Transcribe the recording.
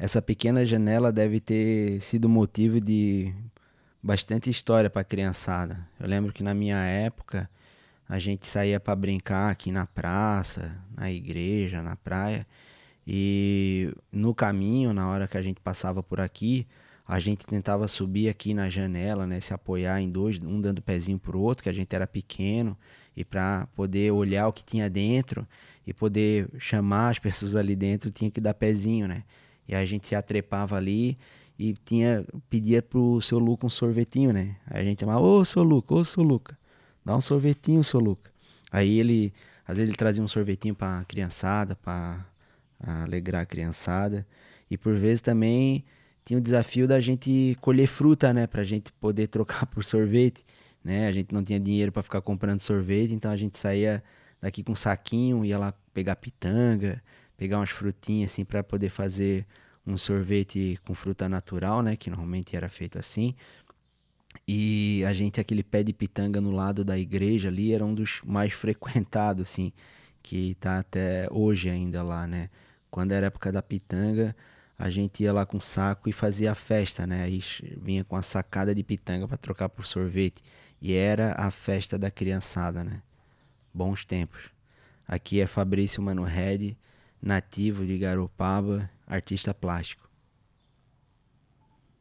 essa pequena janela deve ter sido motivo de bastante história para a criançada. Eu lembro que na minha época a gente saía para brincar aqui na praça, na igreja, na praia, e no caminho, na hora que a gente passava por aqui, a gente tentava subir aqui na janela, né, se apoiar em dois, um dando pezinho pro outro, que a gente era pequeno, e para poder olhar o que tinha dentro e poder chamar as pessoas ali dentro, tinha que dar pezinho, né? E a gente se atrepava ali e tinha pedia pro seu Luca um sorvetinho, né? Aí a gente chamava, ô seu Luca, ô seu Luca, dá um sorvetinho, seu Luca. Aí ele, às vezes ele trazia um sorvetinho pra criançada, para alegrar a criançada. E por vezes também tinha o desafio da gente colher fruta, né, pra gente poder trocar por sorvete, né? A gente não tinha dinheiro para ficar comprando sorvete, então a gente saía daqui com um saquinho, ia lá pegar pitanga, pegar umas frutinhas assim para poder fazer um sorvete com fruta natural, né, que normalmente era feito assim. E a gente aquele pé de pitanga no lado da igreja ali era um dos mais frequentados assim, que tá até hoje ainda lá, né? Quando era época da pitanga, a gente ia lá com saco e fazia a festa, né? Aí vinha com a sacada de pitanga para trocar por sorvete. E era a festa da criançada, né? Bons tempos. Aqui é Fabrício Mano Red, nativo de Garopaba, artista plástico.